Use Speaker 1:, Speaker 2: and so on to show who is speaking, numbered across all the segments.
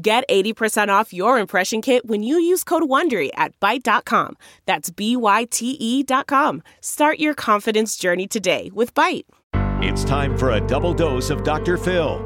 Speaker 1: Get 80% off your impression kit when you use code WONDERY at Byte.com. That's B-Y-T-E dot com. Start your confidence journey today with Byte.
Speaker 2: It's time for a double dose of Dr. Phil.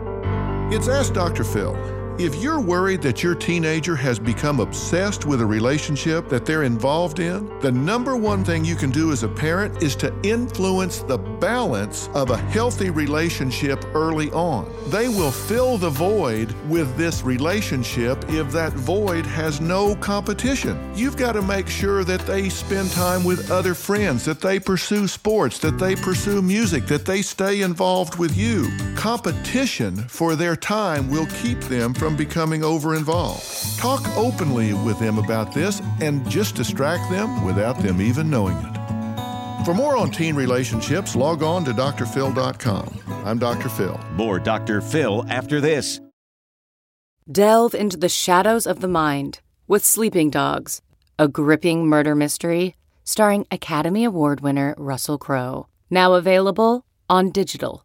Speaker 3: It's Ask Dr. Phil. If you're worried that your teenager has become obsessed with a relationship that they're involved in, the number one thing you can do as a parent is to influence the balance of a healthy relationship early on. They will fill the void with this relationship if that void has no competition. You've got to make sure that they spend time with other friends, that they pursue sports, that they pursue music, that they stay involved with you. Competition for their time will keep them from becoming over involved. Talk openly with them about this and just distract them without them even knowing it. For more on teen relationships, log on to drphil.com. I'm Dr. Phil.
Speaker 2: More Dr. Phil after this.
Speaker 4: Delve into the shadows of the mind with Sleeping Dogs, a gripping murder mystery starring Academy Award winner Russell Crowe. Now available on digital.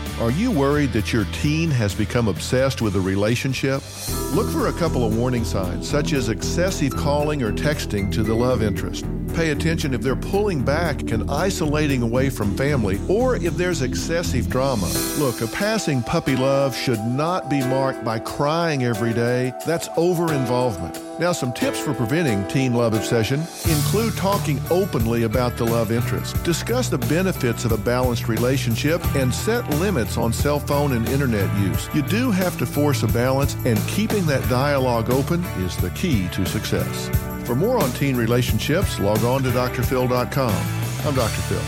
Speaker 3: Are you worried that your teen has become obsessed with a relationship? Look for a couple of warning signs, such as excessive calling or texting to the love interest. Pay attention if they're pulling back and isolating away from family, or if there's excessive drama. Look, a passing puppy love should not be marked by crying every day. That's over involvement. Now, some tips for preventing teen love obsession include talking openly about the love interest, discuss the benefits of a balanced relationship, and set limits on cell phone and internet use. You do have to force a balance, and keeping that dialogue open is the key to success. For more on teen relationships, log on to drphil.com. I'm Dr. Phil.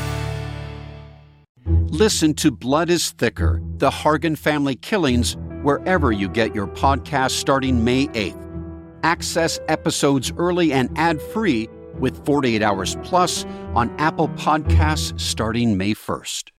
Speaker 5: Listen to Blood is Thicker The Hargan Family Killings wherever you get your podcast starting May 8th. Access episodes early and ad free with 48 Hours Plus on Apple Podcasts starting May 1st.